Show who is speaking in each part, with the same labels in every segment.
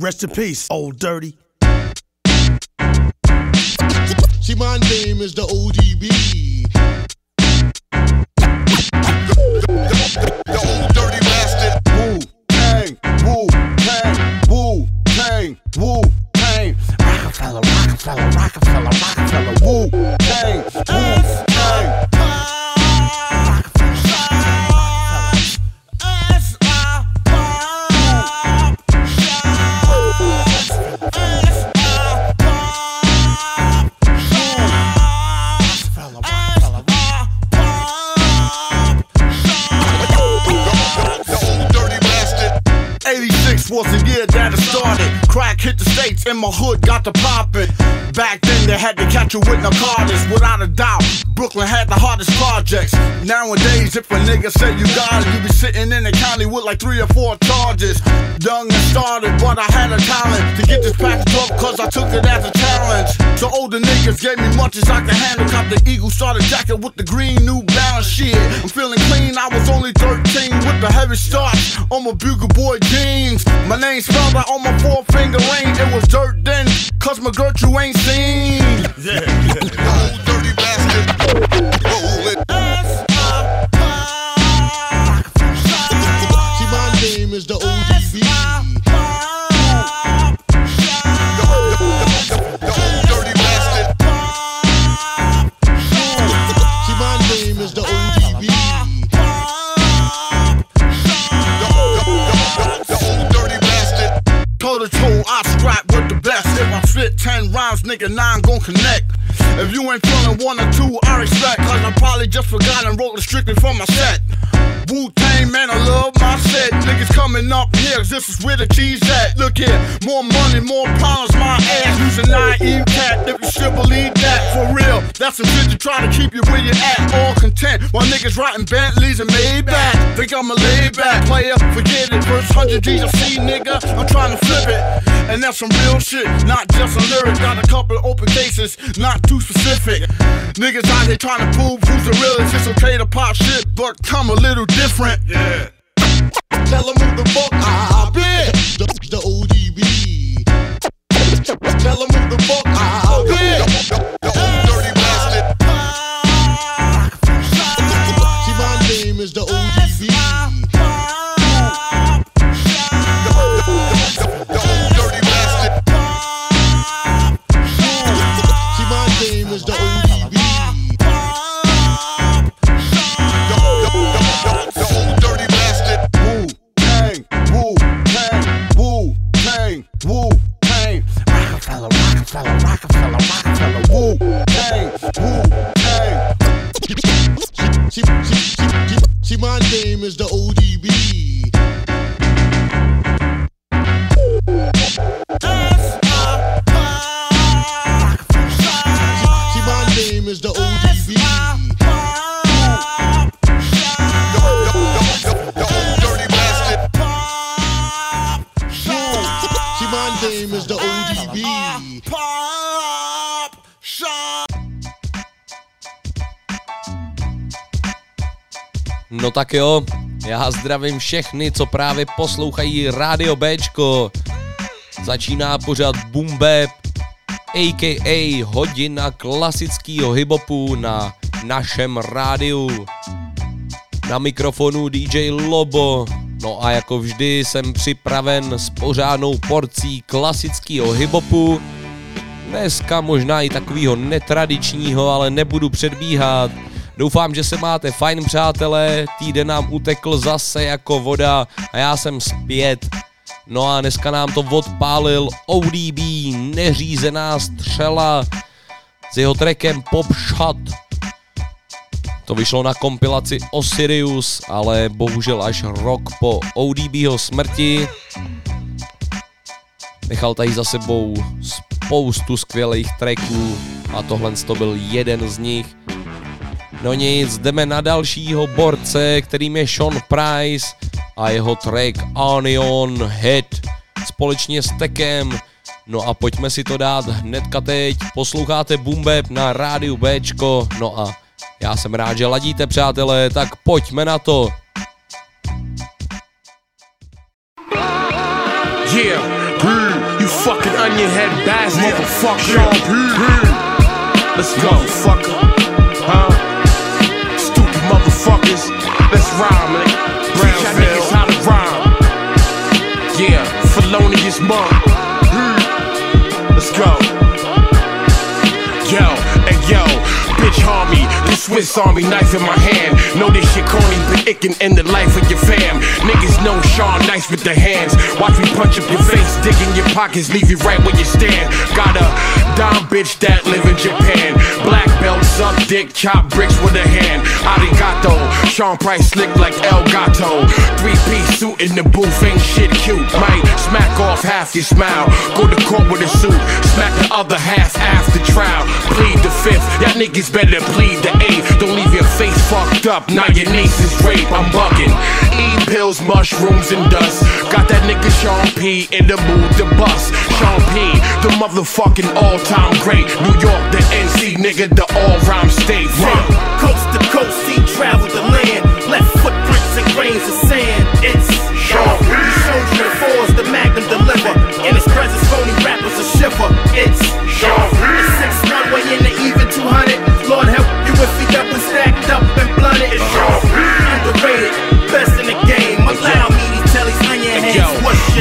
Speaker 1: Rest in peace, old dirty.
Speaker 2: See, my name is the ODB.
Speaker 3: You with narcotics, without a doubt. Brooklyn had the hardest projects. Nowadays, if a nigga say you got it, you be sitting in the county with like three or four charges. Young and started, but I had a talent to get this package up, cause I took it as a challenge. So older niggas gave me much as I could handle. Cop the Eagle starter jacket with the green New Balance shit. I'm feeling clean, I was only 13 with the heavy start on my Bugle Boy jeans. My name spelled out on my four finger ring. It was dirt then, cause my girl you ain't seen.
Speaker 2: Yeah, old dirty bastard. Roll it. See, my name is the ODB.
Speaker 3: Toe, I strap with the best. If I fit 10 rounds, nigga, 9 gon' connect. If you ain't feeling one or two, I respect. Cause I probably just forgot and wrote it strictly for my set. Wu Tang, man, I love my set. Niggas coming up here, cause this is where the cheese at. Look here, more money, more problems, my ass. Using naive cat, if you should believe that. For real, that's some shit to try to keep you where you at. All content, while niggas riding Bentleys and Maybach. Think I'm a laid back player, forget it. First 100 G's I see, nigga, I'm trying to flip it. And that's some real shit, not just a lyric. Got a couple open cases, not too specific. Niggas out here trying to prove who's the realest. It's okay to pop shit, but come a little different.
Speaker 2: Yeah. Tell them who the fuck I been. The, the ODB. Tell them who the fuck I been. The old dirty See, see, see, see, see, my name is the ODB.
Speaker 4: No tak jo, já zdravím všechny, co právě poslouchají Rádio Bčko. Začíná pořád Boom Bap, a.k.a. hodina klasického hiphopu na našem rádiu. Na mikrofonu DJ Lobo, no a jako vždy jsem připraven s pořádnou porcí klasického hiphopu. Dneska možná i takového netradičního, ale nebudu předbíhat. Doufám, že se máte fajn, přátelé. Týden nám utekl zase jako voda a já jsem zpět. No a dneska nám to odpálil ODB, neřízená střela s jeho trackem Pop Shot. To vyšlo na kompilaci Osirius, ale bohužel až rok po ODBho smrti. Nechal tady za sebou spoustu skvělých tracků a tohle to byl jeden z nich. No nic, jdeme na dalšího borce, kterým je Sean Price a jeho track Onion Head společně s Tekem. No a pojďme si to dát hnedka teď. Posloucháte Boom Bap na rádiu Bčko. No a já jsem rád, že ladíte, přátelé, tak pojďme na to.
Speaker 5: Yeah,
Speaker 1: You fucking onion head bass motherfucker. Let's go, fucker. Motherfuckers. Let's rhyme, man. Teach y'all niggas how to rhyme. Yeah, felonious monk. Swiss Army knife in my hand. Know this shit corny, but it can end the life of your fam. Niggas know Sean nice with the hands. Watch me punch up your face, dig in your pockets, leave you right where you stand. Got a dumb bitch that live in Japan. Black belt, suck dick, chop bricks with a hand. Arigato, Sean Price slick like El Gato. Three piece suit in the booth, ain't shit cute. Might smack off half your smile. Go to court with a suit, smack the other half after trial. Plead the fifth, y'all niggas better plead the eighth. Don't leave your face fucked up, now your niece is rape. I'm bugging. Eat pills, mushrooms, and dust. Got that nigga Sean P in the mood to bust. Sean P, the motherfucking all time great. New York, the NC nigga, the all rhyme state. Run.
Speaker 5: coast to coast, he traveled the land. Left footprints and grains of sand. It's Sean P. The fours, the magnum deliver. In his presence, phony rappers a shiver. It's Sean P.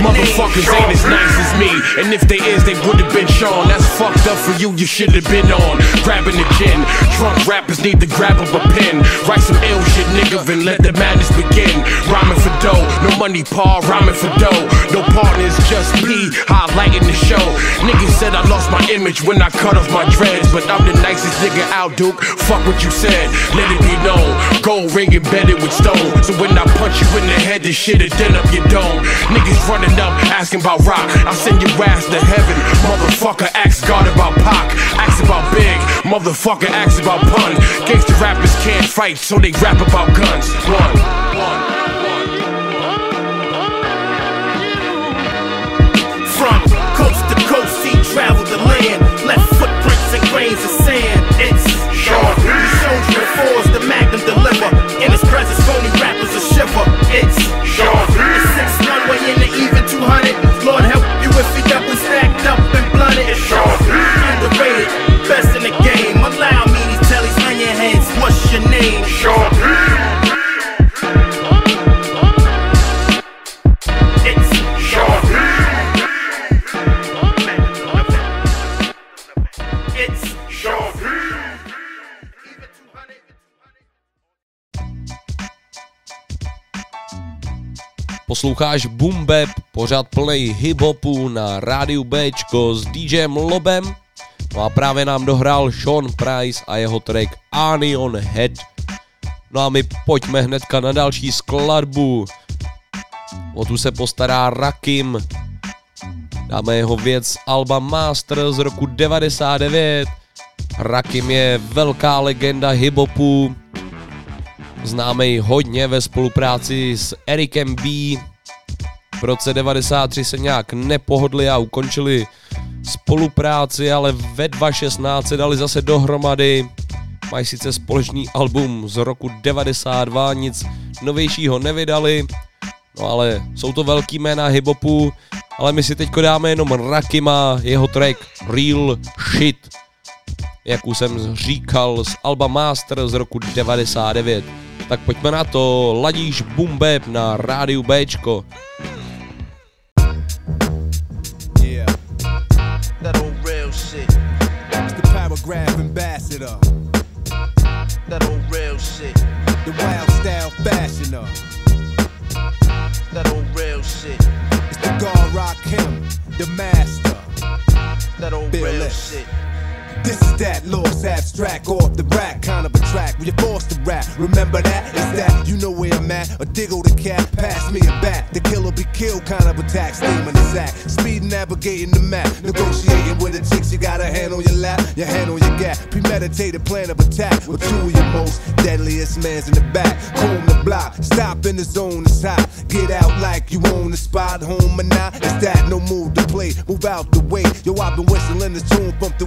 Speaker 1: motherfuckers ain't as nice as me. And if they is, they would've been Sean. That's fucked up for you, you should've been on. Grabbing the gin. Drunk rappers need to grab up a pen. Write some ill shit, nigga, and let the madness begin. Rhyming for dough, no money, Paul, rhyming for dough. No partners, just me, highlighting the show. Niggas said I lost my image when I cut off my dreads. But I'm the nicest nigga out, Duke. Fuck what you said, let it be known. Gold ring embedded with stone. So when I punch you in the head, this shit'll dent up your dome. Niggas running up, asking about rock. I'll send your ass to heaven. Motherfucker, ask God about Pac. Ask about Big. Motherfucker, ask about pun. Gangsta rappers can't fight, so they rap about guns. One, one,
Speaker 5: From coast to coast, traveled the land. Left footprints and grains of sand. It's Sean. The magnum deliver. In his presence, phony rappers a shiver. It's Sean. It's six runway in the even 200. Lord
Speaker 4: Posloucháš Bap, pořád play hip-hopu na rádiu Bčko s DJem Lobem. No a právě nám dohrál Sean Price a jeho track Anion Head. No a my pojďme hnedka na další skladbu. O tu se postará Rakim. Dáme jeho věc Alba Master z roku 99. Rakim je velká legenda hip-hopu, Známe ji hodně ve spolupráci s Erikem B. V roce 93 se nějak nepohodli a ukončili spolupráci, ale ve 2016 se dali zase dohromady. Mají sice společný album z roku 92, nic novějšího nevydali, no ale jsou to velký jména hiphopu, ale my si teďko dáme jenom Rakima, jeho track Real Shit, jak už jsem říkal, z Alba Master z roku 99. Tak pojďme na to, ladíš Bap na rádiu Bčko.
Speaker 6: Yeah.
Speaker 7: That old real shit.
Speaker 6: It's the paragraph ambassador.
Speaker 7: That old real shit.
Speaker 6: The wild style fashioner.
Speaker 7: That old real shit.
Speaker 6: It's the God Rock him, the master.
Speaker 7: That old real shit.
Speaker 6: This is that lost abstract off the rack kind of a track where you're forced to rap. Remember that? It's that you know where I'm at. A diggle the cat, pass me a bat. The killer be killed kind of attack, steam in the sack. Speed navigating the map, negotiating with the chicks. You got a hand on your lap, your hand on your gap. Premeditated plan of attack with two of your most deadliest mans in the back. Comb the block, stop in the zone, it's hot. Get out like you own the spot, home or not. It's that no move to play move out the way. Yo, I've been whistling this tune from the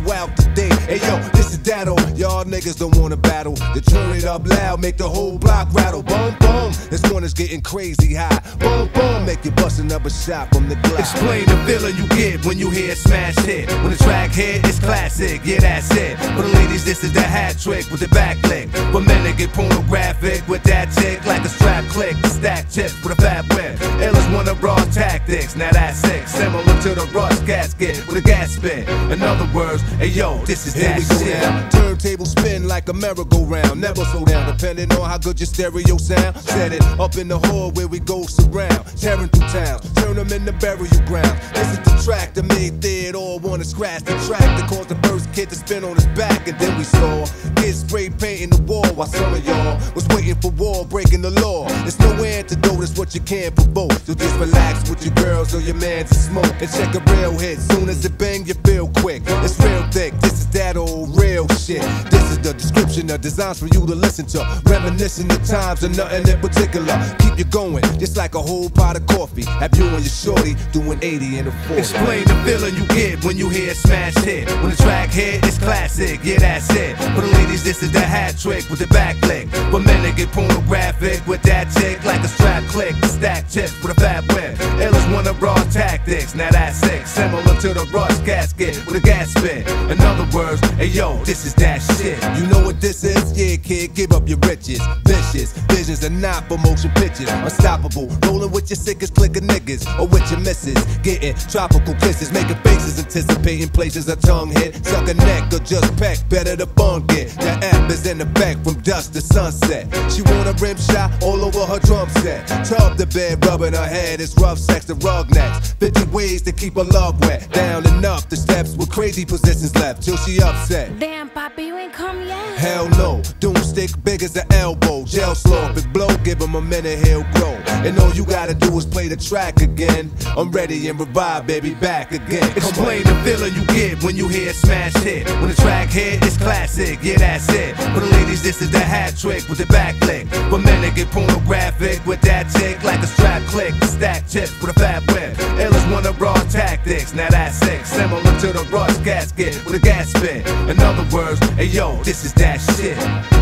Speaker 6: day. Hey yo, this is Datto. Y'all niggas don't wanna battle. You turn it up loud, make the whole block rattle. Boom, boom. This one is getting crazy high. Boom, boom. Make you bust another shot from the glass.
Speaker 8: Explain the feeling you get when you hear smash hit. When the track hit, it's classic, yeah, that's it. For the ladies, this is the hat trick with the back lick. For men, they get pornographic with that tick like a strap click. Stack chips with a fat whip. Illest one of raw tactics, now that's sick. Similar to the rust gasket with a gas spit. In other words, hey yo, this is
Speaker 6: Here
Speaker 8: that shit.
Speaker 6: Turntable spin like a merry-go-round. Never slow down, depending on how good your stereo sound. Set it up in the hall where we go surround. Tearing through towns, turn them into burial ground. This is the track that made Theodore wanna scratch the track that caused the first kid to spin on his back. And then we saw kids spray painting the wall while some of y'all was waiting for war, breaking the law. It's no antidote, it's what you can provoke. So just relax with your girls or your man to smoke. And check a real hit. Soon as it bang, you feel quick. It's real thick. This is that old real shit. This is the description of designs for you to listen to. Reminiscing the times and nothing in particular. Keep you going, just like a whole pot of coffee. Have you and your shorty doing 80 in a 40.
Speaker 8: Explain the feeling you get when you hear smash hit. When the track hit, it's classic, yeah, that's it. For the ladies, this is the hat trick with the back lick. For men, they get pornographic with that tick like a strap click. The Stack chips with a fat whip. Illest one of raw tactics, now that's sick. Similar to the rust gasket with a gas spit. In other words, hey yo, this is that shit.
Speaker 6: You know what this is? Yeah, kid, give up your riches. Vicious visions are not for motion pictures. Unstoppable, rolling with your sickest click of niggas or with your misses. Getting tropical kisses, making faces, anticipating places a tongue hit. Suck a neck or just peck, better to bunk it. The F is in the back from dusk to sunset. She want a rim shot all over her drum set. Tub the bed, rubbing her head. It's rough sex to rug necks. 50 ways to keep her love wet. Down and up the steps with crazy positions left till she upset.
Speaker 9: Damn, Poppy, you ain't come yet.
Speaker 6: Hell no, doomstick big as an elbow. Jail slow, if it blow, give him a minute, he'll grow. And all you gotta do is play the track again. I'm ready and revive, baby, back again. Come
Speaker 8: Explain the feeling you get when you hear smash hit. When the track hit, it's classic, yeah, that's it. For the ladies, this is the hat trick with the back lick. For men, they get pornographic with that tick like a strap click. Stack chips with a fat whip. Illest one of raw tactics, now that's sick. Similar to the rust gasket with a gas In other words, hey yo, this is that shit.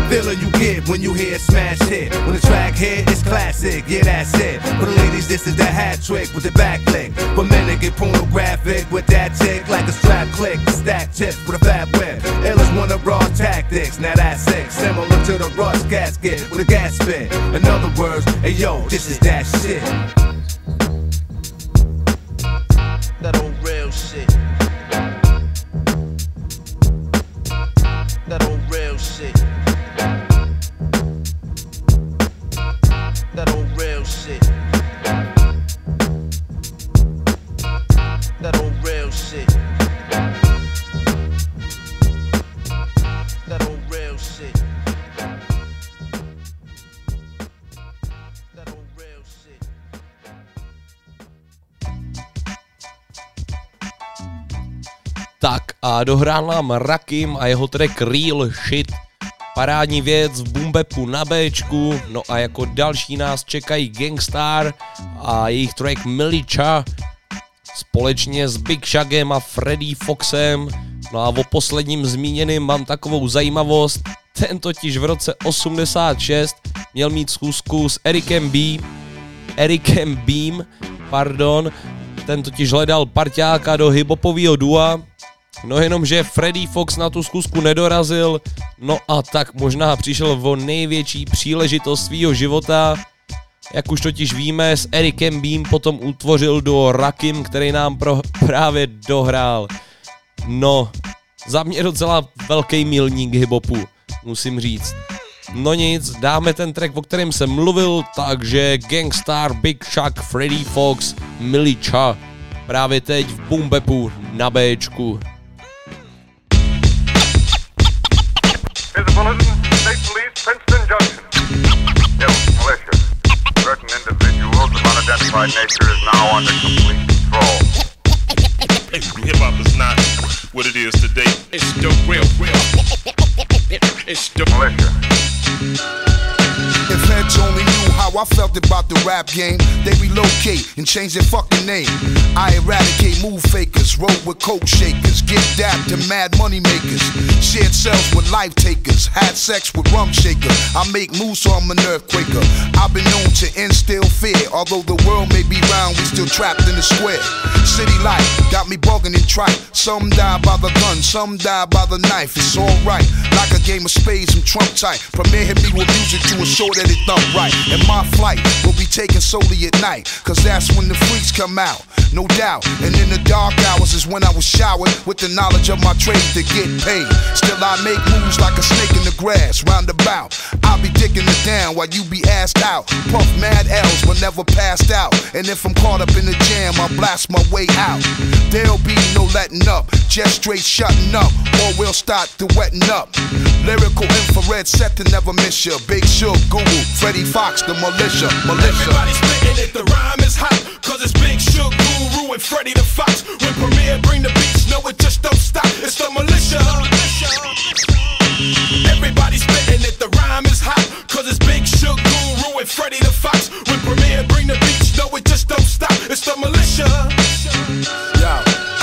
Speaker 8: Feeling you get when you hear smash hit. When the track hit, it's classic, yeah, that's it. For the ladies, this is the hat trick with the back lick. For men, they get pornographic with that tick like a strap click. Stack chips with a fat whip. Illest one of raw tactics, now that's sick. Similar to the rust gasket with a gas spit. In other words, hey yo, this is that shit.
Speaker 7: That old real shit. That old real shit. That old real shit. That old real shit.
Speaker 4: A dohrál nám Rakim a jeho track Real Shit. Parádní věc v Bumbepu na Bčku, no a jako další nás čekají Gangstar a jejich track Milicha společně s Big Shagem a Freddy Foxem. No a o posledním zmíněným mám takovou zajímavost, ten totiž v roce 86 měl mít schůzku s Erikem B, Erikem Beam, pardon, ten totiž hledal parťáka do hiphopového dua, no jenom, že Freddy Fox na tu zkusku nedorazil, no a tak možná přišel o největší příležitost svýho života, jak už totiž víme, s Erikem Beam potom utvořil do Rakim, který nám pro, právě dohrál. No, za mě docela velký milník hiphopu, musím říct. No nic, dáme ten track, o kterém jsem mluvil, takže Gangstar, Big Chuck, Freddy Fox, Milicha. Právě teď v Bumbepu na Bčku.
Speaker 10: Bulletin. State Police, Princeton Junction. Hill, militia. Certain individuals of unidentified nature is now under complete control.
Speaker 11: Hip hop is not what it is today.
Speaker 1: It's the real, real. It's the
Speaker 10: Militia.
Speaker 3: If Edge only knew how
Speaker 12: I felt about the rap game. They relocate and change their fucking name. I eradicate move fakers, roll with coke shakers, get dapped to mad money makers. Shared cells with life takers, had sex with rum shaker. I make moves so I'm an earthquaker. I've been known to instill fear, although the world may be round, we still trapped in the square. City life got me bugging and trite. Some die by the gun, some die by the knife. It's alright, like a game of spades, I'm Trump tight. Premier hit me with music to assure that it thump right. And my flight will be taken solely at night, cause that's when the freaks come out, no doubt. And in the dark hours is when I was showered with the knowledge of my trade to get paid. Still, I make moves like a snake in the grass, roundabout. I'll be dicking it down while you be assed out. Puff mad L's but never passed out. And if I'm caught up in the jam, I'll blast my way out. There'll be no letting up, just straight shutting up, or we'll start to wetting up. Lyrical infrared set to never miss ya. Big Shug, Guru, Freddie Fox, the militia, militia.
Speaker 13: Everybody spitting it, the rhyme is hot. Cause it's Big Shug, Guru, and Freddy the Fox. When Premier bring the beats, no, it just don't stop. It's the militia. Everybody spitting it, the rhyme is hot. Cause it's Big Shug, Guru, and Freddy the Fox. When Premier bring the beats, no, it just don't stop. It's the militia.
Speaker 14: Yo,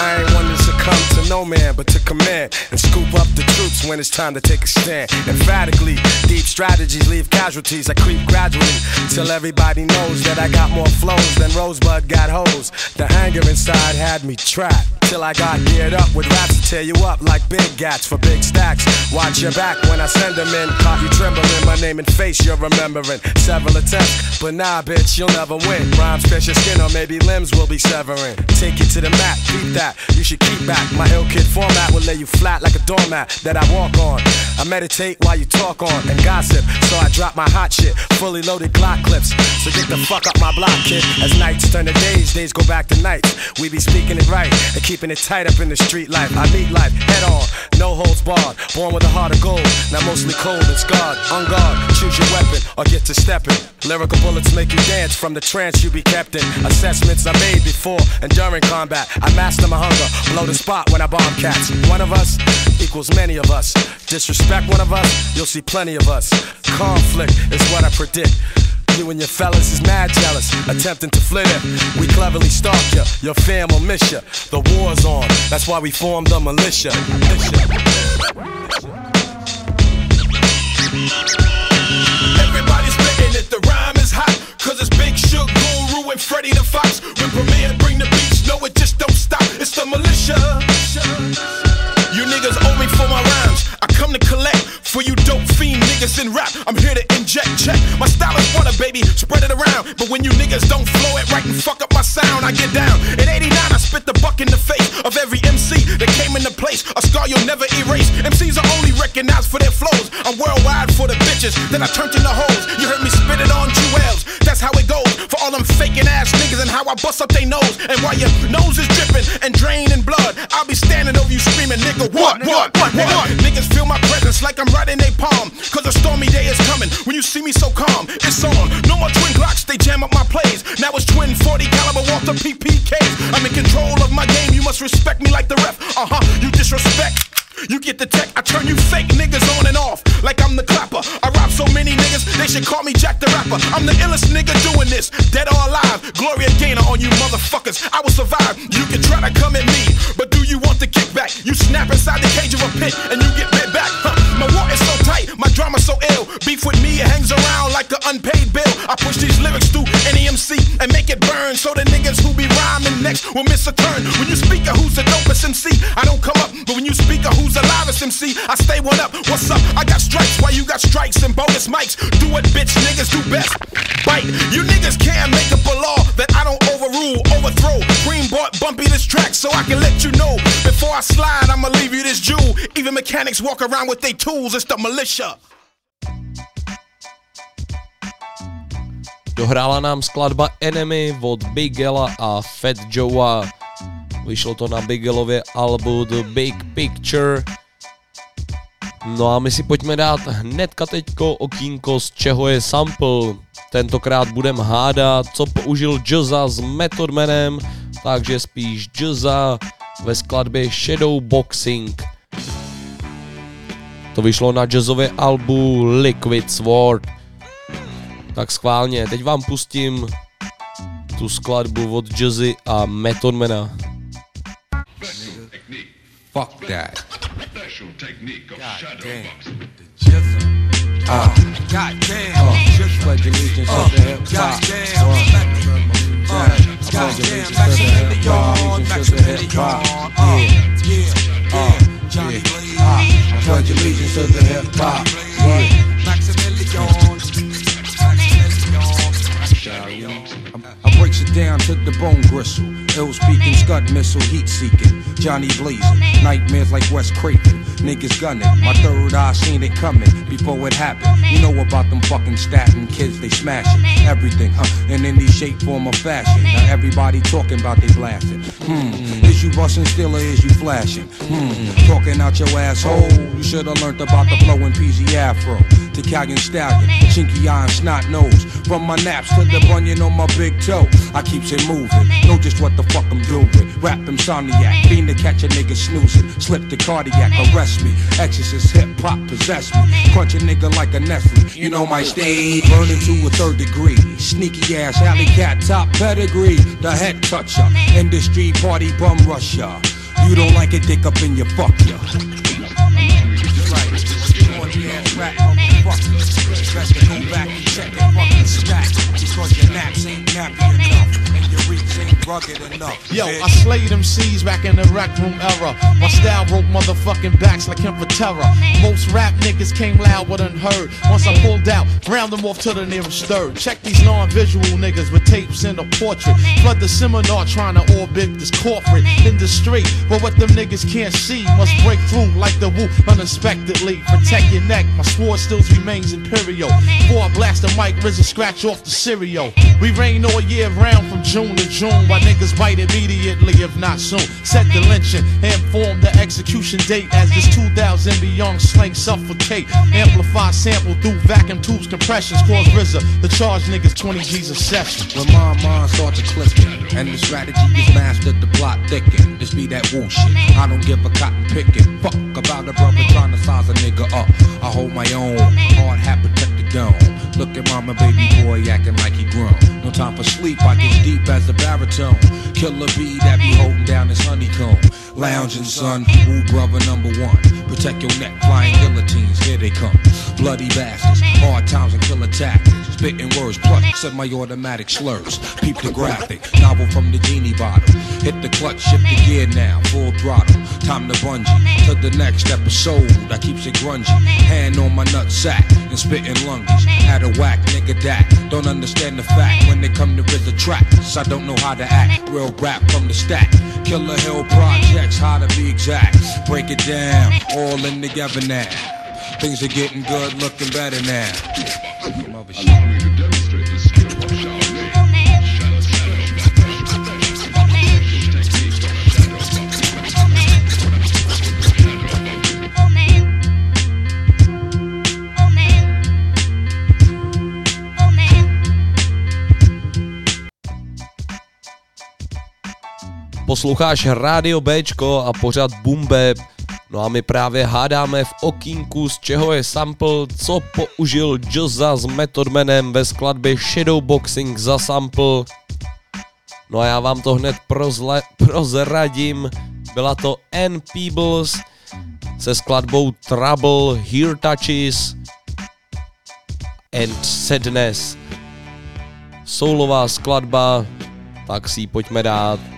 Speaker 14: I ain't one to succumb to no man, but to command and scoop up the troops when it's time to take a stand. Emphatically, deep strategies leave casualties. I creep gradually till everybody knows that I got more flows than Rosebud got hoes. The anger inside had me trapped. Till I got geared up with raps to tear you up like big gats for big stacks. Watch your back when I send them in. Caught you trembling, my name and face you're remembering. Several attempts, but nah, bitch, you'll never win. Rhymes pierce your skin or maybe limbs will be severing. Take you to the mat, beat that. You should keep back. My ill kid format will lay you flat like a doormat that I walk on. I meditate while you talk on and gossip. So I drop my hot shit, fully loaded Glock clips. So get the fuck up my block, kid. As nights turn to days, days go back to nights. We be speaking it right and keeping it tight up in the street life. I meet life head on, no holds barred. Born with a heart of gold, now mostly cold and scarred. On guard, choose your weapon or get to stepping. Lyrical bullets make you dance from the trance you be kept in. Assessments I made before and during combat. I master my hunger, blow the spot when I bomb cats. One of us equals many of us. Disrespect one of us, you'll see plenty of us. Conflict is what I predict. You and your fellas is mad jealous, attempting to flit it. We cleverly stalk ya, your fam will miss ya. The war's on, that's why we formed the militia.
Speaker 13: Everybody spitting it, the rhyme is hot. Cause it's Big Shug, Guru, and Freddy the Fox. When Premier bring the beats, no, it just don't stop. It's the militia. Niggas in rap. I'm here to inject, check. My style is water, baby, spread it around. But when you niggas don't flow it right and fuck up my sound, I get down. In 89, I spit the buck in the face of every MC that came into place. A scar you'll never erase. MCs are only recognized for their flows. I'm worldwide for the bitches that I turned into hoes. You heard me spit it on jewels. That's how it goes for all them faking ass niggas and how I bust up they nose. And while your nose is dripping and draining blood, I'll be standing over you screaming, nigga, what, what, what, what? Niggas feel my presence like I'm right in their palm. Cause a stormy day is coming. When you see me so calm, it's on. No more twin Glocks, they jam up my plays. Now it's twin 40 caliber Walther PPKs. I'm in control of my game, you must respect me like the ref. Uh huh, you disrespect. You get the tech, I turn you fake niggas on and off like I'm the clapper. I they should call me Jack the Rapper. I'm the illest nigga doing this, dead or alive. Gloria Gaynor on you motherfuckers, I will survive. You can try to come at me, but do you want the kickback? You snap inside the cage of a pit and you get bit back. Huh. My war is so tight, my drama so ill. Beef with me, it hangs around like an unpaid bill. I push these lyrics through any MC and make it burn so the niggas who be rhyming next will miss a turn. When you speak of who's the dopest MC, I don't come up, but when you speak of who's the loudest MC, I stay one up. What's up? I got strikes while you got strikes and bonus mics. Do what bitch niggas do best. Bite. You niggas can't make up a law that I don't overrule, overthrow. Green bought bumpy this track so I can let you know. Before I slide, I'ma leave you this jewel. Even mechanics walk around with their tools, it's the militia.
Speaker 4: Dohrála nám skladba Enemy od Bigela a Fat Joea. Vyšlo to na Bigelově albu The Big Picture. No a my si pojďme dát hnedka teďko okýnko, z čeho je sample. Tentokrát budem hádat, co použil Jazza s Method Manem, takže spíš Jazza ve skladbě Shadow Boxing. To vyšlo na jazzově albu Liquid Sword. Tak schválně, teď vám pustím tu skladbu od Jazzy a Methodmana.
Speaker 15: Fuck that.
Speaker 6: God
Speaker 15: damn. Uh,
Speaker 6: God damn.
Speaker 15: Uh, just pledge allegiance
Speaker 6: Uh,
Speaker 15: to the hip hop.
Speaker 6: goddamn.
Speaker 15: Uh,
Speaker 6: Uh, goddamn,
Speaker 15: the the.
Speaker 6: Uh,
Speaker 15: Yeah. Uh,
Speaker 6: yeah. Johnny
Speaker 15: yeah.
Speaker 6: Blaze.
Speaker 15: Uh, I pledge allegiance to the hip hop. Yeah. Breaks it down to the bone gristle. Ill speaking, scud missile, heat seeking. Johnny blazing, nightmares like Wes Craven. Niggas gunning, my third eye seen it coming before it happened. You know about them fucking Staten kids, they smashing everything, huh? In any shape, form, or fashion. Now everybody talking about they blasting. Hmm, is you busting still or is you flashing? Hmm, talking out your asshole. You should have learned about the flow in PZ Afro. Italian stallion, chinky and snot nose. From my naps to the bunion on my big toe, I keeps it moving. Know just what the fuck I'm doing. Rap insomniac, fiend to catch a nigga snoozing. Slip the cardiac, arrest me. Exorcist hip hop possess me. Crunch a nigga like a Nestle. You know my stage, burning to a third degree. Sneaky ass alley cat, top pedigree. The head toucher, industry party bum rusher. You don't like it, dick up in your fuck ya. Right.
Speaker 6: Rap, motherfucker. Best to back and check stack. Because your naps ain't nappy enough. Rugged enough.
Speaker 16: Yo,
Speaker 6: bitch.
Speaker 16: I slayed them C's back in the rec room era. My style broke motherfucking backs like him for terror. Most rap niggas came loud but unheard. Once I pulled out, round them off to the nearest third. Check these non-visual niggas with tapes in a portrait. Flood the seminar trying to orbit this corporate industry. But what them niggas can't see must break through like the Wu unexpectedly. Protect your neck, my sword still remains imperial. Before I blast the mic, RZA scratch off the cereal. We rain all year round from June to June. While niggas bite immediately, if not soon. Set the lynching inform the execution date as this 2000 beyond slang suffocate. Amplify sample through vacuum tubes, compressions. Cause RZA the charge niggas 20 G's a session.
Speaker 15: When my mind starts to clicking And the strategy is mastered, the plot thicken. This be that Wu shit, I don't give a cotton picking. Fuck about a brother trying to size a nigga up. I hold my own, hard hat protect the dome. Look at mama baby boy acting like he grown. No time for sleep, I get deep as a baritone Killer bee that be holding down his honeycomb. Lounging son, Wu brother number one. Protect your neck, flying guillotines, here they come. Bloody bastards, hard times and killer tactics Spitting words, plus semi-automatic slurs Peep the graphic, novel from the genie bottle Hit the clutch, shift the gear now, full throttle Time to bungee, to the next episode I keeps it grungy, hand on my nut sack And spitting lungies, had a whack nigga that Don't understand the fact, when they come to RZA tracks I don't know how to act, real rap from the stack. Killer Hill projects, how to be exact. Break it down, all in together now. Things are getting good, looking better now.
Speaker 4: Posloucháš Rádio Bčko a pořád Bumbe. No a my právě hádáme v okínku, z čeho je sample, co použil Jozza s Methodmanem ve skladbě Shadowboxing za sample. No a já vám to hned prozle, prozradím. Byla to N Peebles se skladbou Trouble, Here Touches and Sadness. Soulová skladba, tak si ji pojďme dát.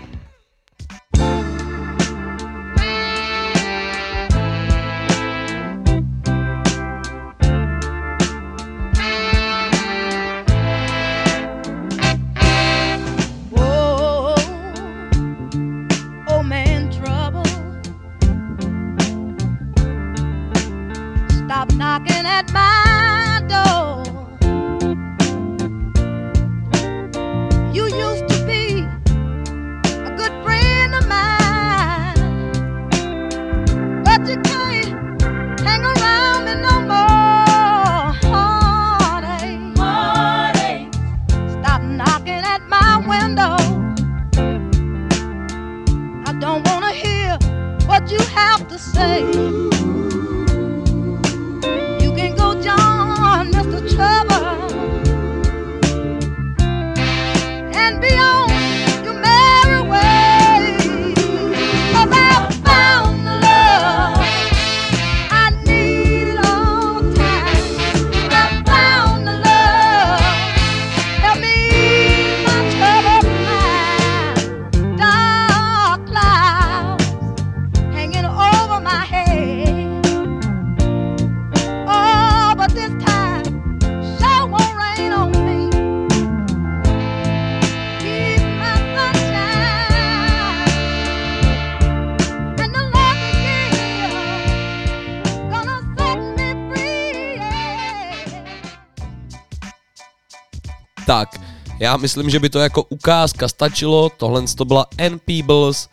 Speaker 4: Já myslím, že by to jako ukázka stačilo, tohle to byla N Peebles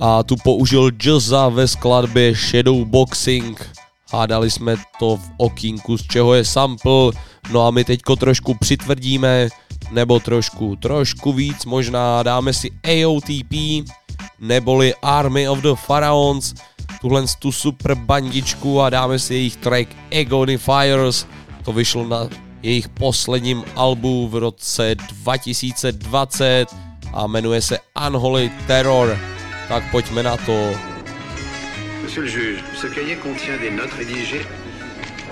Speaker 4: a tu použil Jazza ve skladbě Shadow Boxing. Hádali jsme to v okýnku, z čeho je sample, no a my teďko trošku přitvrdíme, nebo trošku, trošku víc možná, dáme si AOTP, neboli Army of the Pharaons, tuhle tu super bandičku a dáme si jejich track Agonifiers, to vyšlo na jejich posledním albu v roce 2020 a jmenuje se Unholy Terror. Tak pojďme na to.
Speaker 17: Monsieur le juge, ce cahier contient des notes rédigées.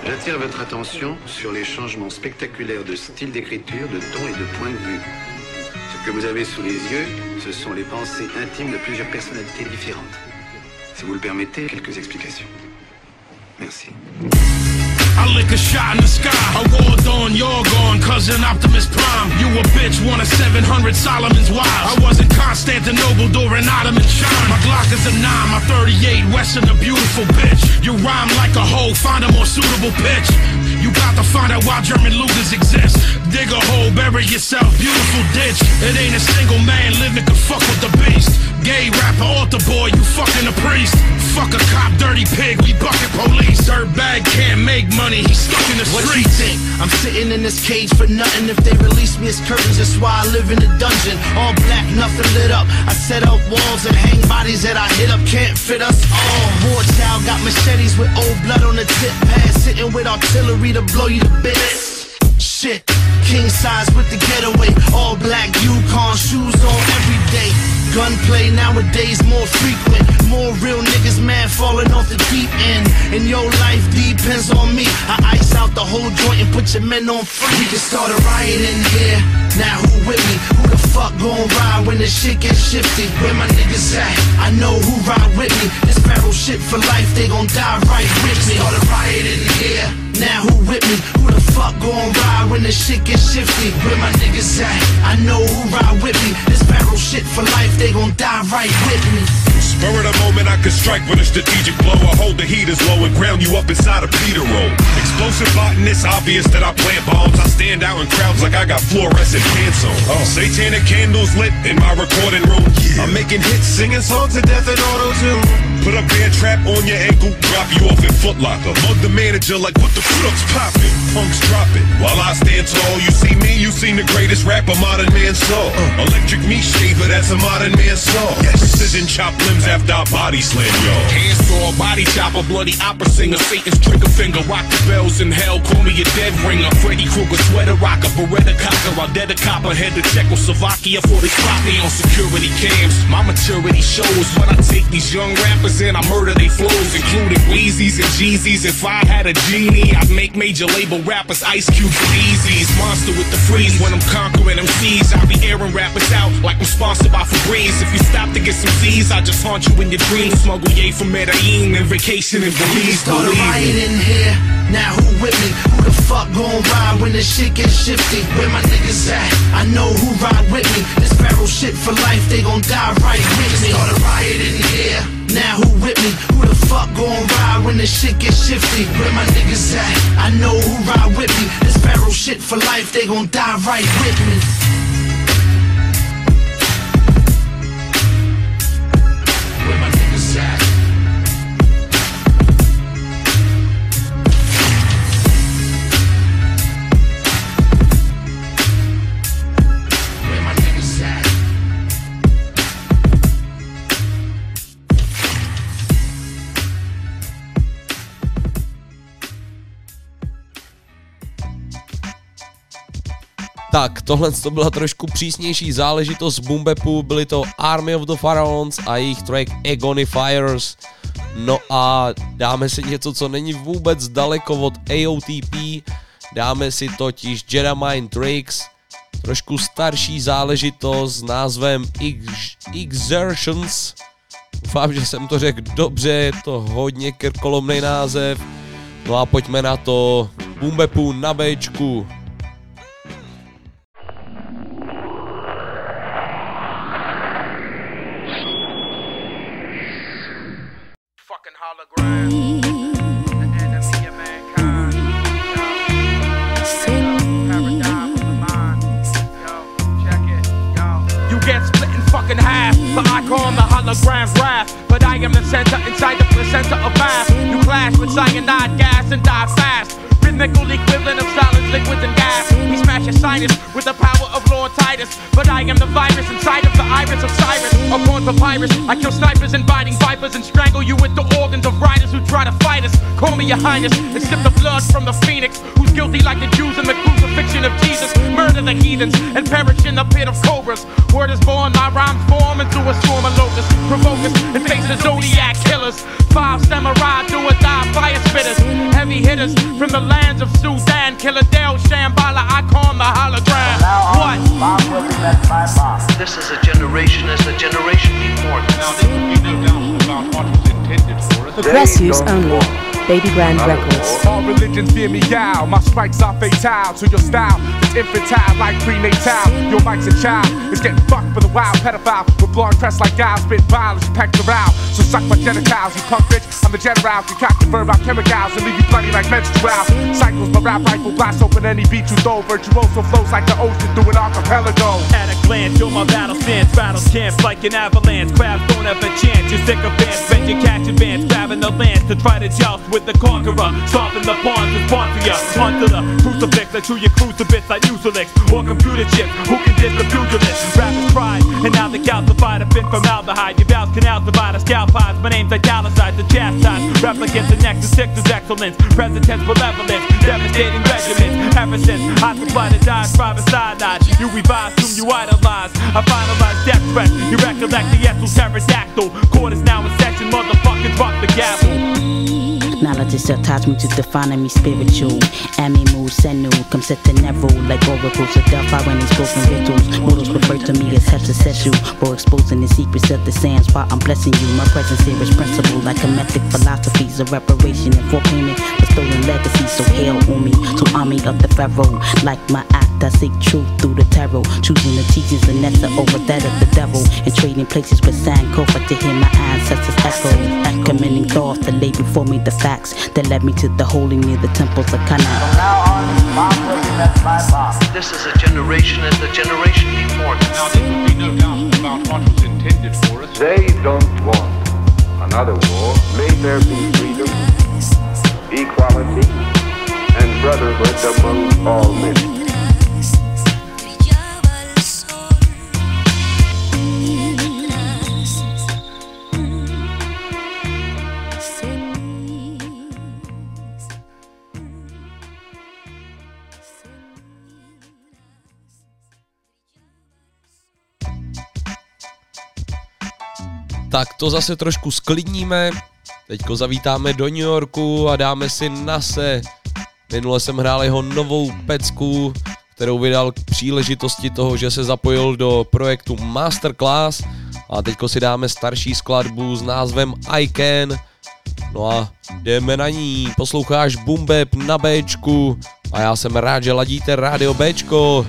Speaker 17: J'attire votre attention sur les changements spectaculaires de style d'écriture, de ton et de point de vue. Ce que vous avez sous les yeux, ce sont les pensées intimes de plusieurs personnalités différentes. Si vous le permettez, quelques explications. Merci.
Speaker 5: I lick a shot in the sky. A war dawn, you're gone, cousin Optimus Prime. You a bitch, one of 700 Solomon's wives. I was in Constantinople during Ottoman shine. My Glock is a 9, my 38 Western, a beautiful bitch. You rhyme like a hoe, find a more suitable pitch. You got to find out why German Lugers exist. Dig a hole, bury yourself, beautiful ditch. It ain't a single man living can fuck with the beast. Gay rapper, altar boy, you fucking a priest. Fuck a cop, dirty pig, we bucket police. Dirtbag can't make money, he's stuck in the
Speaker 18: What you
Speaker 5: streets.
Speaker 18: think? I'm sitting in this cage for nothing. If they release me, it's curtains. That's why I live in a dungeon. All black, nothing lit up. I set up walls and hang bodies that I hit up. Can't fit us all. War child got machetes with old blood on the tip pad. Sitting with artillery to blow you to bits. Shit, king size with the getaway. All black Yukon shoes on every day. Gunplay nowadays more frequent. More real niggas, man, falling off the deep end. And your life depends on me. I ice out the whole joint and put your men on free. We can start a riot in here. Now who with me? Who the fuck gon' ride when the shit gets shifty? Where my niggas at? I know who ride with me. This barrel shit for life, they gon' die right with me. Start a riot in here. Now who with me? Who the fuck gon' ride when the shit gets shifty? Where my niggas at? I know who ride with me. This barrel shit for life, they gon' die right with me.
Speaker 19: Spur of the moment, I can strike with a strategic blow. I hold the heaters low and ground you up inside a Peter roll. Explosive botanist, obvious that I plant bombs. I stand out in crowds like I got fluorescent pants on. Oh. Satanic candles lit in my recording room. I'm making hits, singing songs to death in auto tune. Put a bear trap on your ankle, drop you off in Footlocker. Mug the manager like, what the fuck's poppin'? Punks dropping. While I stand tall, you see me, you seen the greatest rapper modern man saw. Electric meat shaver, that's a modern man saw. Precision chop limbs after I body slam y'all.
Speaker 5: Handsaw, body chopper, bloody opera singer, Satan's trigger finger, rock the bells in hell, call me a dead ringer. Freddy Krueger, sweater rocker, Beretta cocker, I'll dead a copper, head to Czechoslovakia for they spot on security cams. My maturity shows when I take these young rappers and I murder they flows, including Weezys and Jeezys. If I had a genie, I'd make major label rappers Ice Cube and Eazy's. Monster with the freeze when I'm conquering MCs. I'll be airing rappers out like I'm sponsored by Febreze. If you stop to get some Z's, I just haunt you in your dreams. Smuggle ye from Medellin and vacation in Belize.
Speaker 18: Start a riot in here. Now who with me? Who the fuck gon' ride when the shit gets shifty? Where my niggas at? I know who ride with me. This barrel shit for life, they gon' die right with me. Start a riot in here. Now who with me? Who the fuck gon' ride when the shit gets shifty? Where my niggas at? I know who ride with me. This barrel shit for life, they gon' die right with me.
Speaker 4: Tak, tohle to byla trošku přísnější záležitost z Bumbepu, byly to Army of the Pharaons a jejich track Agonifiers. No a dáme si něco, co není vůbec daleko od AOTP, dáme si totiž Jedi Mind Tricks, trošku starší záležitost s názvem Ex- Exertions. Doufám, že jsem to řekl dobře, je to hodně krkolomný název. No a pojďme na to, Bumbepu na Bčku.
Speaker 16: fucking half. But I call the hologram wrath. But I am the center inside the placenta of mass. You clash with cyanide gas and die fast. Equivalent of solids, liquids, and gas. We smash your with the power of Lord Titus. But I am the virus inside of the iris of Cyrus. A born papyrus. I kill snipers and biting vipers and strangle you with the organs of riders who try to fight us. Call me your highness and sip the blood from the phoenix. Who's guilty like the Jews in the crucifixion of Jesus. Murder the heathens and perish in the pit of cobras. Word is born, my rhyme form into a storm of locusts. Provoke us and face the zodiac killers. Five samurai do or die fire spitters. Heavy hitters from the lands of Sudan. Killer Dale Shambhala, I call him the hologram. What?
Speaker 20: This is a generation as the generation before. Now there would be no doubt about what was intended for us.
Speaker 21: For press use only. Baby Grand Records.
Speaker 22: All religions fear me out. My strikes are fatal to your style. It's infantile like prenatal. Your mic's a child. It's getting fucked for the wild pedophile. With blonde pressed like guys, spit violence, packed around. So suck my genitals, you punk bitch. I'm the general. You cock the verb out chemicals and leave you bloody like menstrual. Cycles, my rap rifle blast open any beat you throw. Virtuoso flows like the ocean through an archipelago.
Speaker 23: At a glance, you're my battle stance. Battles chance like an avalanche. Crabs don't ever chance. You're sick of bands. Bend your catch advance. Grabbing the lance to try to joust with the conqueror. Soften the pawns sponsor ya. Onto the crucifix. I chew your crucifix like Mucilix. Or computer chips. Who can the pugilist? Rap is pride. And now the calcified have been formaldehyde. Your vows can divide a scalp pies. My name's italicized. The chastise. Replicants and nexus six is excellence. Present tense, malevolence. Devastating regiments. Ever since I supply the dies, private sidelines. You revise whom you idolize. I finalize death threats. You recollect the essence pterodactyl. Court is now in session. Motherfuckers rock the gavel.
Speaker 24: Knowledge is me to defining me spiritual. Animal, senu, come set the never like oracles of Delphi when they spoken rituals. Mortals refer to me as heterosexual, for exposing the secrets of the sands while I'm blessing you. My presence here is principle, like a method philosophies of reparation and for payment for stolen legacy. So hail on me, to army of the pharaoh. Like my act, I seek truth through the tarot, choosing the teachings Nessa over that of the devil, and trading places with Sankofa to hear my ancestors echo. Commending thoughts that lay before me the facts that led me to the holy near the temples of Karnak.
Speaker 20: This is a generation as the generation before. Now there would be no doubt about what was intended for us.
Speaker 10: They don't want another war. May there be freedom, equality, and brotherhood among all men.
Speaker 4: Tak to zase trošku sklidníme. Teďko zavítáme do New Yorku a dáme si Nase. Minule jsem hrál jeho novou pecku, kterou vydal k příležitosti toho, že se zapojil do projektu Masterclass a teďko si dáme starší skladbu s názvem I Can. No a jdeme na ní, posloucháš Bumbeb na Bčku a já jsem rád, že ladíte rádio Bčko.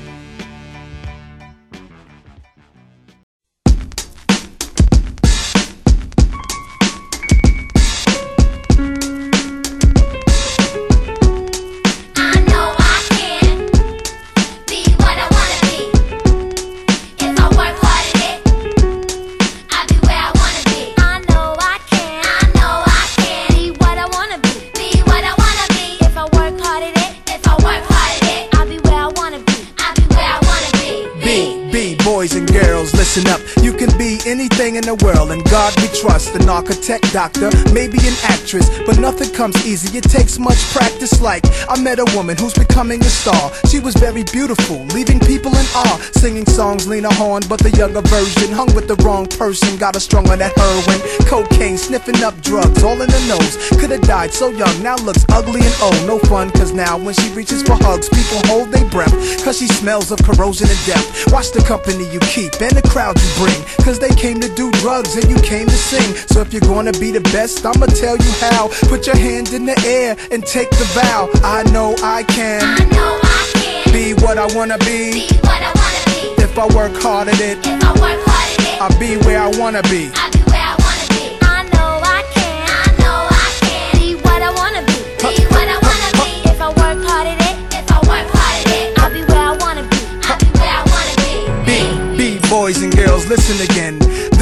Speaker 6: Be anything in the world, and God we trust. An architect, doctor, maybe an actress, but nothing comes easy. It takes much practice. Like I met a woman who's becoming a star. She was very beautiful, leaving people in awe. Singing songs, Lena Horne, but the younger version hung with the wrong person. Got a strung on that heroin, cocaine, sniffing up drugs, all in the nose. Could have died so young, now looks ugly and old. No fun, cause now when she reaches for hugs, people hold their breath. Cause she smells of corrosion and death. Watch the company you keep and the crowd you bring. Cause they came to do drugs and you came to sing. So if you're gonna be the best, I'ma tell you how. Put your hand in the air and take the vow. I know I can.
Speaker 9: I know I can.
Speaker 6: Be what I wanna be.
Speaker 9: Be what I wanna be.
Speaker 6: If I work hard at it.
Speaker 9: If I work hard at it.
Speaker 6: I'll be where I wanna be.
Speaker 9: I'll be where I wanna be. I know I can. I know I can. Be what I wanna be. Be what I wanna be. If I work hard at it. If I work hard at it. I'll be where I wanna be. I'll be where I wanna be.
Speaker 6: B, B, boys and girls, listen again.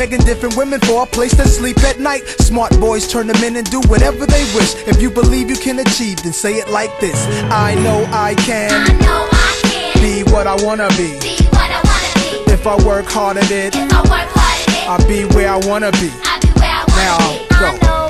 Speaker 6: Begging different women for a place to sleep at night. Smart boys turn them in and do whatever they wish. If you believe you can achieve, then say it like this. I know I can.
Speaker 9: I know I can
Speaker 6: Be what I wanna be.
Speaker 9: be what I wanna be.
Speaker 6: If I work hard at it,
Speaker 9: If I work hard at it,
Speaker 6: I'll be where I wanna be.
Speaker 9: I'll be where I wanna
Speaker 6: Now,
Speaker 9: be.
Speaker 6: go.
Speaker 9: I know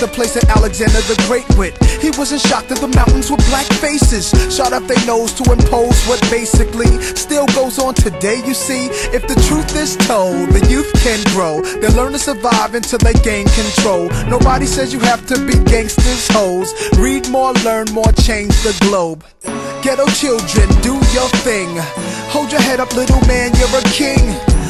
Speaker 6: the place that Alexander the Great went. He wasn't shocked that the mountains were black faces. Shot up their nose to impose what basically still goes on today, you see. If the truth is told, the youth can grow. They learn to survive until they gain control. Nobody says you have to be gangsters, hoes. Read more, learn more, change the globe. Ghetto children, do your thing. Hold your head up, little man, you're a king.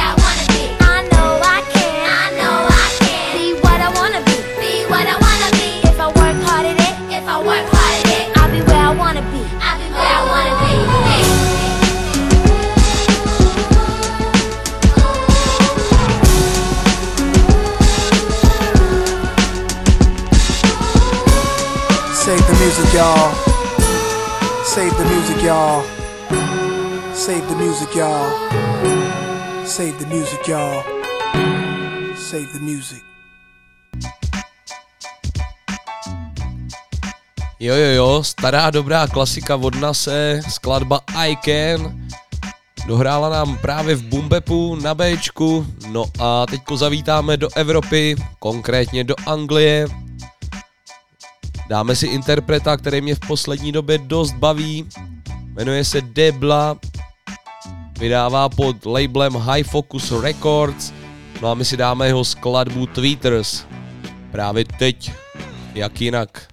Speaker 9: be.
Speaker 6: Save the music, y'all. Save the music.
Speaker 4: Jo, jo, jo, stará dobrá klasika od Nase, skladba I Can. Dohrála nám právě v Bumbepu na Bčku, no a teďko zavítáme do Evropy, konkrétně do Anglie. Dáme si interpreta, který mě v poslední době dost baví. Jmenuje se Debla, vydává pod labelem High Focus Records, no a my si dáme jeho skladbu Tweeters. Právě teď, jak jinak.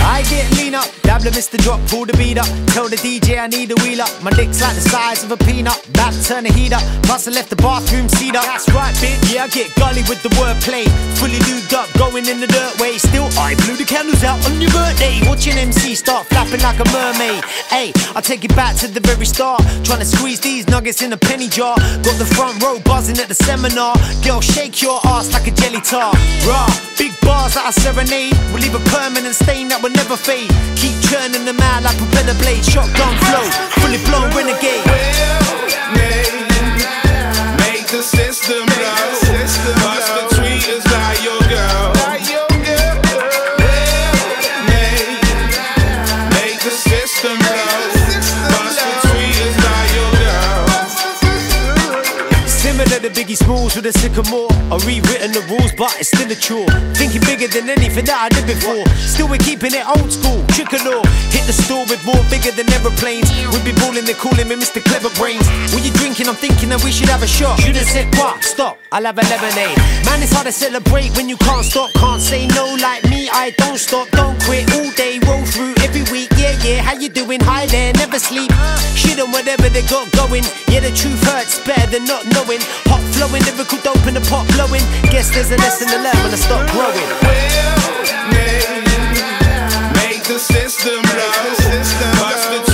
Speaker 25: I get lean up, Dabbla Mr. Drop, pull the beat up. Tell the DJ I need a wheel up. My dick's like the size of a peanut. Back turn the heat up. Plus I left the bathroom seat up. That's right, bitch. Yeah, I get gully with the wordplay. Fully lubed up, going in the dirt way. Still, I blew the candles out on your birthday. Watching MC start flapping like a mermaid. Hey, I take it back to the very start. Trying to squeeze these nuggets in a penny jar. Got the front row buzzing at the seminar. Girl, shake your ass like a jelly tart. Rah, big bars that I serenade. Will leave a permanent stain that will never fade. Keep churning them out like propeller blade. Shotgun flow, fully blown renegade. Biggie Smalls with a sycamore. I rewritten the rules, but it's still a chore. Thinking bigger than anything that I did before. Still, we're keeping it old school. Trick or. Hit the store with more bigger than aeroplanes. We be balling, they're calling me Mr. Clever Brains. When you drinking, I'm thinking that we should have a shot. Should've said what? Stop. I'll have a lemonade. Man, it's hard to celebrate when you can't stop. Can't say no like me. I don't stop, don't quit. All day, roll through every week. Yeah, yeah. How you doing? Hi there, never sleep. Shit on whatever they got going. Yeah, the truth hurts better than not knowing. Hot flowing, lyrical dope in the pot blowing. Guess there's a lesson to learn when I stop growing.
Speaker 26: Well, Make the system blow. Bust the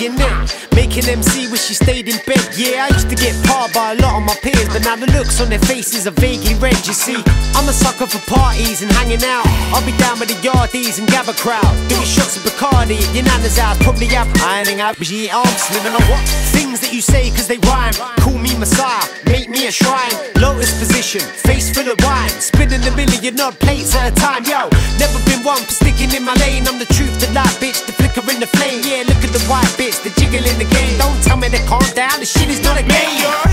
Speaker 25: making it. Making MC wish she stayed in bed. Yeah, I used to get parred by a lot of my peers, but now the looks on their faces are vaguely red. You see, I'm a sucker for parties and hanging out. I'll be down with the yardies and gather crowd. Doing shots of Bacardi at your nana's house. Probably have ironing out, eat arms, living on what? Things that you say cause they rhyme. Call me Messiah, make me a shrine. Lotus position, face full of wine. Spinning a million odd plates at a time, yo. Never been one for in my lane. I'm the truth, the light, bitch, the flicker in the flame. Yeah, look at the white bitch, the jiggle in the game. Don't tell me to calm down, the shit is not a game.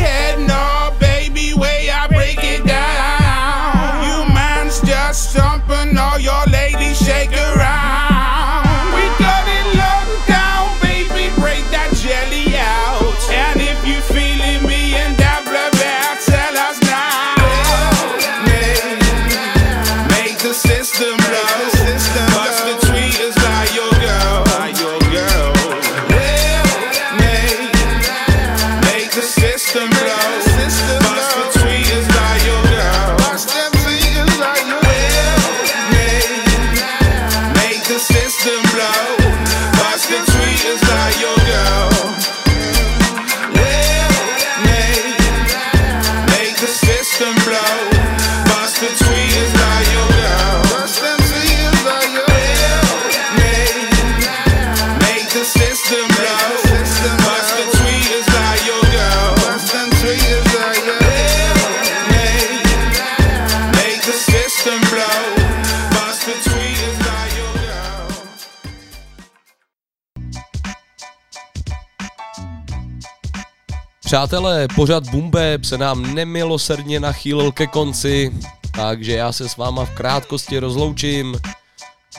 Speaker 4: Přátelé, pořad Bumbeb se nám nemilosrdně nachýlil ke konci, takže já se s váma v krátkosti rozloučím.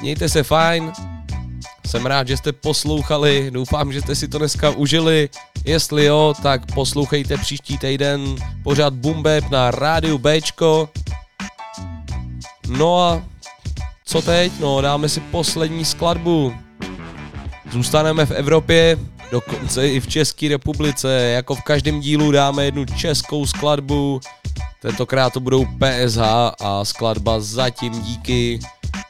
Speaker 4: Mějte se fajn, jsem rád, že jste poslouchali, doufám, že jste si to dneska užili. Jestli jo, tak poslouchejte příští týden pořád Bumbeb na rádiu Bčko. No a co teď? No, dáme si poslední skladbu. Zůstaneme v Evropě, dokonce i v České republice. Jako v každém dílu dáme jednu českou skladbu. Tentokrát to budou PSH a skladba Zatím díky,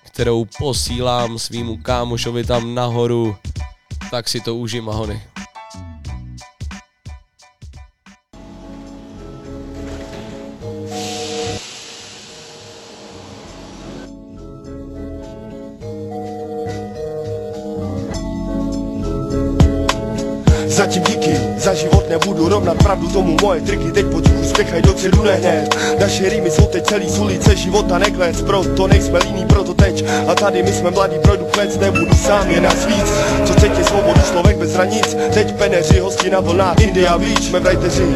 Speaker 4: kterou posílám svýmu kámošovi tam nahoru. Tak si to užij, mahony.
Speaker 27: Život nebudu rovnat pravdu tomu moje triky Teď pod spěchaj do cílu nehned Naše rýmy jsou teď celý z ulice života neklec Proto nejsme líní, proto teď. A tady my jsme mladý, projdu klec Nebudu sám, je nás víc Co cítí svobodu, člověk bez hranic? Teď peneři, hosti na vlnách India Beach, jsme v rajteři.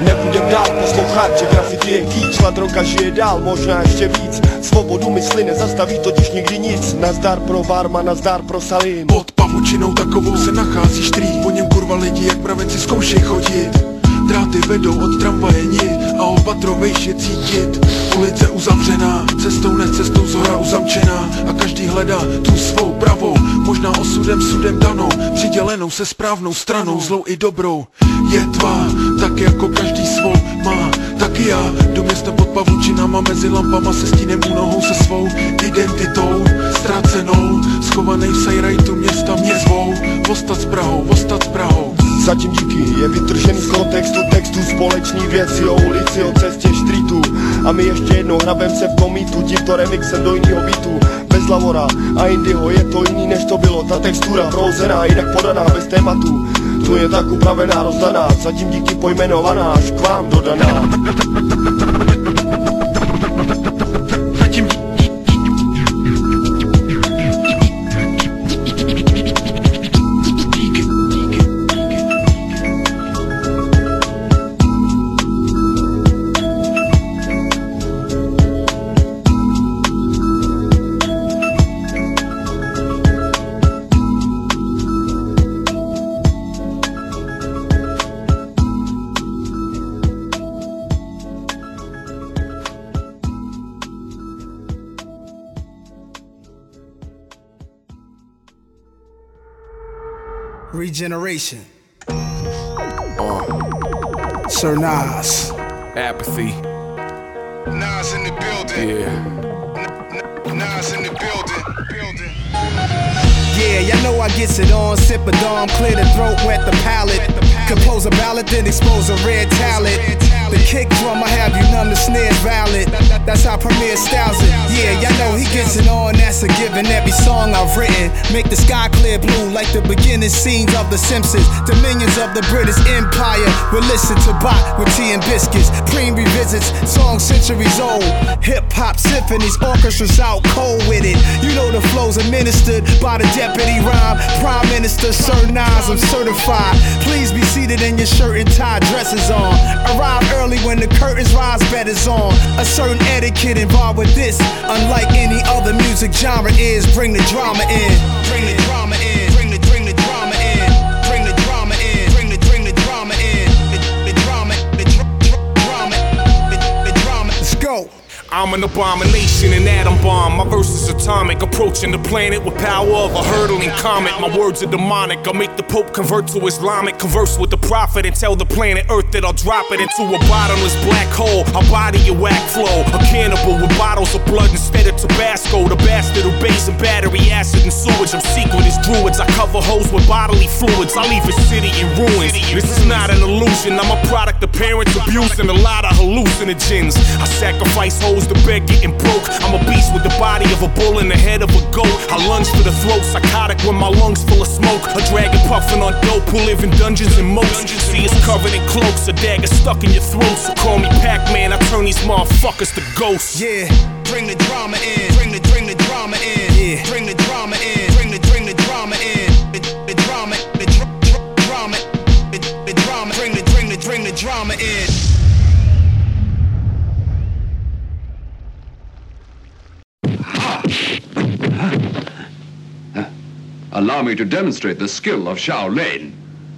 Speaker 27: Nebudem dál poslouchat, že grafity je kýč Droga žije dál, možná ještě víc. Svobodu mysli nezastaví totiž nikdy nic. Nazdar pro barma, nazdar pro Salim.
Speaker 28: Pod pavučinou takovou se nachází štrýk Po něm kurva lidi jak pravenci zkoušej chodit. Dráty vedou od tramvaje nit a opatrovejš je cítit. Ulice uzavřená, cestou ne cestou zhora uzamčená. A každý hledá tu svou pravou, možná osudem sudem danou Přidělenou se správnou stranou, zlou i dobrou. Je tvá, tak jako každý svou má Taky já, do města pod pavučinama mezi lampama se stínem u nohou se svou identitou Ztracenou, schovanej v sajrajtu města mě zvou. Vostat s Prahou, vostat s Prahou.
Speaker 27: Zatím díky je vytržený z kontextu textu Společný věci o ulici, o cestě streetu A my ještě jednou hrabem se v komítu Tímto remixem do jiného beatu. Bez Lavora a Indyho je to jiný než to bylo. Ta textura prouzená, jinak podaná, bez tématu. Tu je tak upravená, rozdaná. Zatím díky pojmenovaná, až k vám dodaná
Speaker 29: Regeneration. Sir Nas.
Speaker 30: Apathy.
Speaker 28: Nas in the building.
Speaker 30: Yeah.
Speaker 28: Nas in the building. building.
Speaker 6: Yeah, y'all know I gets it on. Sip a dom, clear the throat, wet the palate. Compose a ballad, then expose a red talent. The kick drum, I have you numb, the snare's valid. That's how Premier styles it. Yeah, y'all know he gets it on, that's a given. Every song I've written, make the sky clear blue like the beginning scenes of The Simpsons. Dominions of the British Empire will listen to Bach with tea and biscuits. Preem revisits songs centuries old. Hip hop symphonies, orchestras out cold with it. You know the flows administered by the deputy rhyme. Prime Minister Sir Nas, I'm certified. Please be seated in your shirt and tie, dresses on. Arrive early when the curtains rise, bed is on. A certain etiquette involved with this, unlike any other music genre is. Bring the drama in. Bring the drama in.
Speaker 13: I'm an abomination, an atom bomb. My verse is atomic, approaching the planet with power of a hurtling comet. My words are demonic. I'll make the Pope convert to Islamic, converse with the prophet, and tell the planet Earth that I'll drop it into a bottomless black hole. I'll body your whack flow. A cannibal with bottles of blood instead of Tabasco. The bastard who bathes in battery acid and sewage. I'm secret as druids. I cover holes with bodily fluids. I leave a city in ruins. This is not an illusion. I'm a product of parents' abuse and a lot of hallucinogens. I sacrifice hoes to beg getting broke. I'm a beast with the body of a bull and the head of a goat. I lunge for the throat, psychotic when my lungs full of smoke. A dragon puffing on dope who live in dungeons and moats. See us covered in cloaks, a dagger stuck in your throat. So call me Pac-Man. I turn these motherfuckers to ghosts.
Speaker 6: Yeah, bring the drama in. Bring the bring the drama in. Yeah, bring the drama in. Bring the bring the drama in. The, the drama, the dr- dr- drama, the, the drama. Bring the bring the bring the drama in.
Speaker 10: Allow me to demonstrate the skill of Shaolin,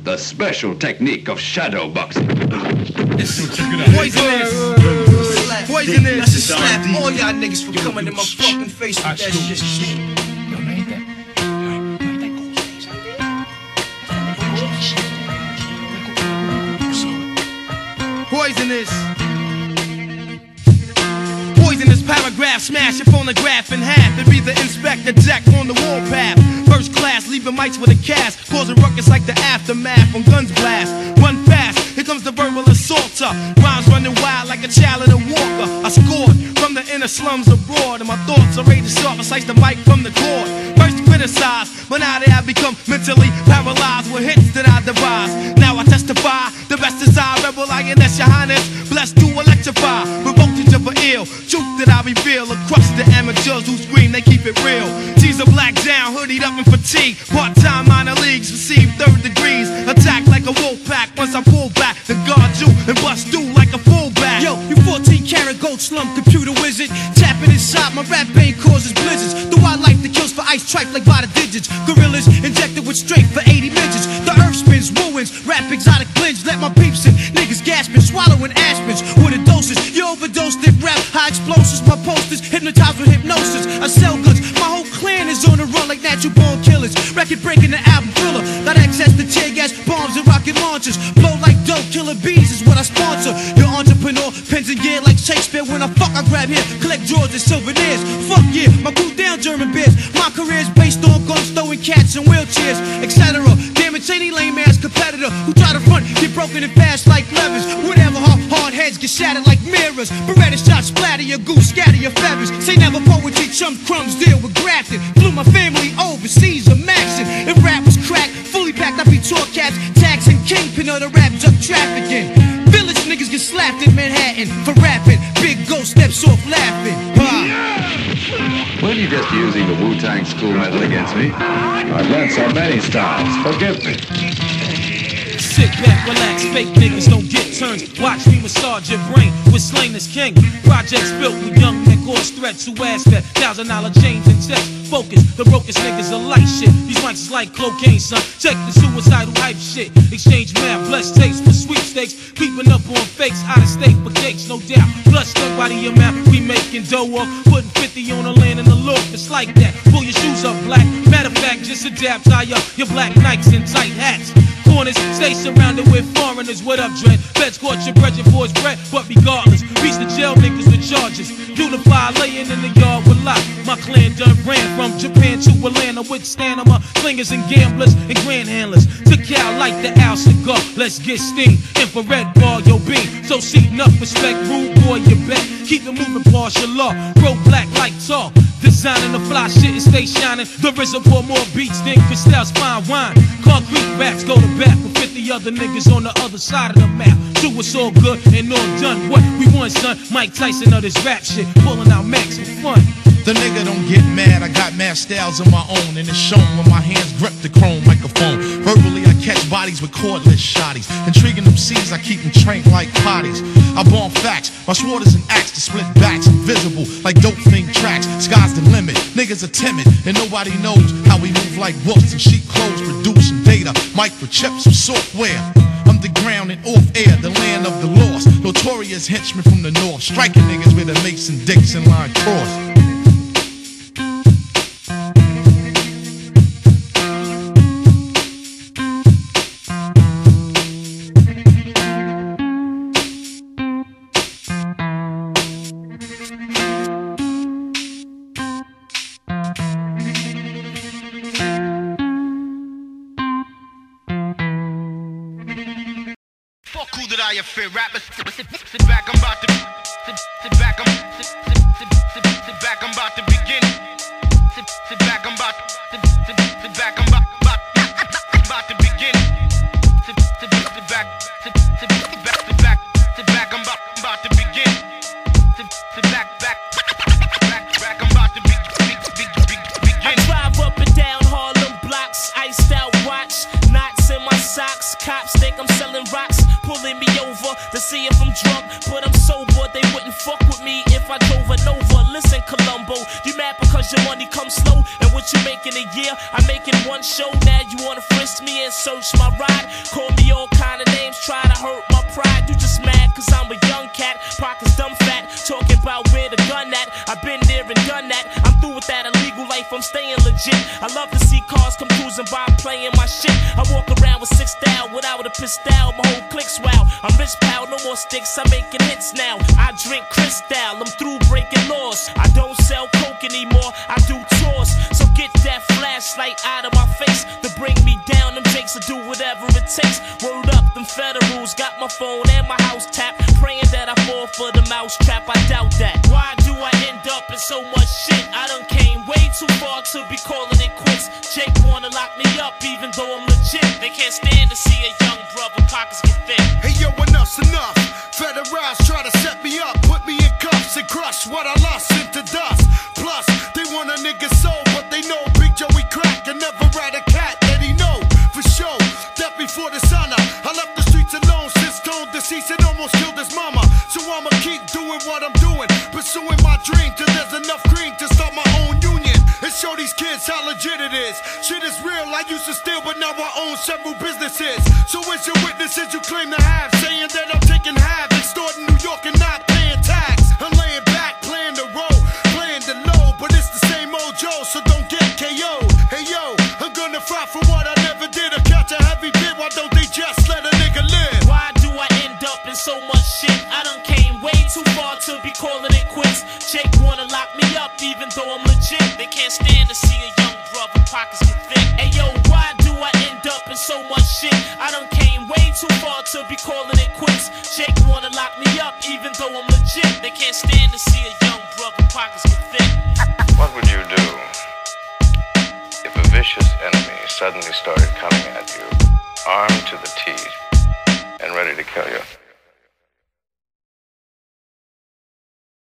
Speaker 10: the special technique of shadow boxing.
Speaker 20: Poisonous. Poisonous. I should slap all y'all niggas for coming in my fucking face with that shit. Poisonous. Poisonous paragraph, smash your phonograph in half and be the inspector jack on the warpath. First class, leaving mics with a cast, causing ruckus like the aftermath when guns blast. Run fast, comes the verbal assaulter. Rhymes running wild like a child in a walker. I scored from the inner slums abroad, and my thoughts are razor sharp. I slice the mic from the cord. First criticized, but now they have become mentally paralyzed with hits that I devise. Now I testify, the best is I, rebel lioness, your highness. Blessed to electrify, voltage of an ill. Truth that I reveal across the amateurs who scream, they keep it real. G's are black down, hoodied up in fatigue. Part time minor leagues receive third degrees. Attack like a wolf pack once I pull back. The guard you and bust through like a fullback.
Speaker 31: Yo, you 14 karat gold slum computer wizard. Tapping inside my rap vein causes blizzards. The wildlife that kills for ice tripe like by the digits. Gorillas injected with strength for 80 midgets. The earth spins, ruins, rap exotic blends. Let my peeps in. Niggas gasping, swallowing aspens with a dosage. You overdosed it, rap, high explosives. My posters hypnotized with hypnosis. I sell goods. My whole clan is on the run like natural born killers. Record breaking the album thriller. To tear gas bombs and rocket launchers. Blow like dope, killer bees is what I sponsor. Your entrepreneur, pens and gear like Shakespeare. When I fuck, I grab here, collect drawers and souvenirs. Fuck yeah, my cool down German beers. My career's based on guns, throwing cats in wheelchairs, etc. Damn Damage any lame ass competitor who try to front, get broken and fast like levers. Whatever, hard, hard heads get shattered like mirrors. Beretta shots splatter your goose, scatter your feathers. Say never poetry, chum crumbs deal with grafting. Flew my family overseas, a maxing. If rap was crack, of the rap drug trafficking. Village niggas get slapped in Manhattan for rapping. Big ghost steps off laughing. Ha.
Speaker 10: Were you just using the Wu-Tang school method against me? I've learned so many styles. Forgive me.
Speaker 30: Sit back, relax, fake niggas don't get turns. Watch me massage your brain with slain as king. Projects built with young men cause threats who ask that thousand dollar chains and checks focus. The brokest niggas are like shit. These mics is like cocaine, son. Check the suicidal hype shit. Exchange mad blessed tapes for sweepstakes. Peeping up on fakes, out of state for cakes, no doubt. Plus, nobody amount we making dough up. Putting 50 on the land and the look, it's like that. Pull your shoes up, black. Matter of fact, just adapt, tie up your black Nikes and tight hats corners. Stay surrounded with foreigners. What up, Dread? Feds caught your brethren for his bread, but regardless, reach the jail niggas with charges. Unify laying in the yard with lock. My clan done ran from Japan to Atlanta with Stanima, flingers, and gamblers and grand handlers. To y'all like the Al cigar, let's get sting. Infrared ball your beam, so see enough respect, rude boy, you bet. Keep it moving, partial law, grow black like off designing the fly shit and stay shining. The RZA pour more beats than Cristal's fine wine. Concrete raps go to bat with 50 other niggas on the other side of the map. Do us all good and all done. What we want, son? Mike Tyson of this rap shit, pulling out max for fun.
Speaker 16: The nigga don't get mad, I got mad styles of my own, and it's shown when my hands grip the chrome microphone. Verbally, catch bodies with cordless shotties. Intriguing them seeds, I keep them trained like potties. I bomb facts, my sword is an axe to split backs. Invisible, like dope thing tracks. Sky's the limit, niggas are timid, and nobody knows how we move like wolves and sheep clothes, producing data, microchips, software underground and off air, the land of the lost. Notorious henchmen from the north, striking niggas with a Mason Dixon line cross.
Speaker 32: Rappers
Speaker 27: gaslight out of my face to bring me down. Them jakes will do whatever it takes. Word up, them federals got my phone and my house tapped. Praying that I fall for the mouse trap. I doubt that. Why do I end up in so much shit? I done came way too far to be calling
Speaker 32: our own several businesses. So as your witnesses, you claim to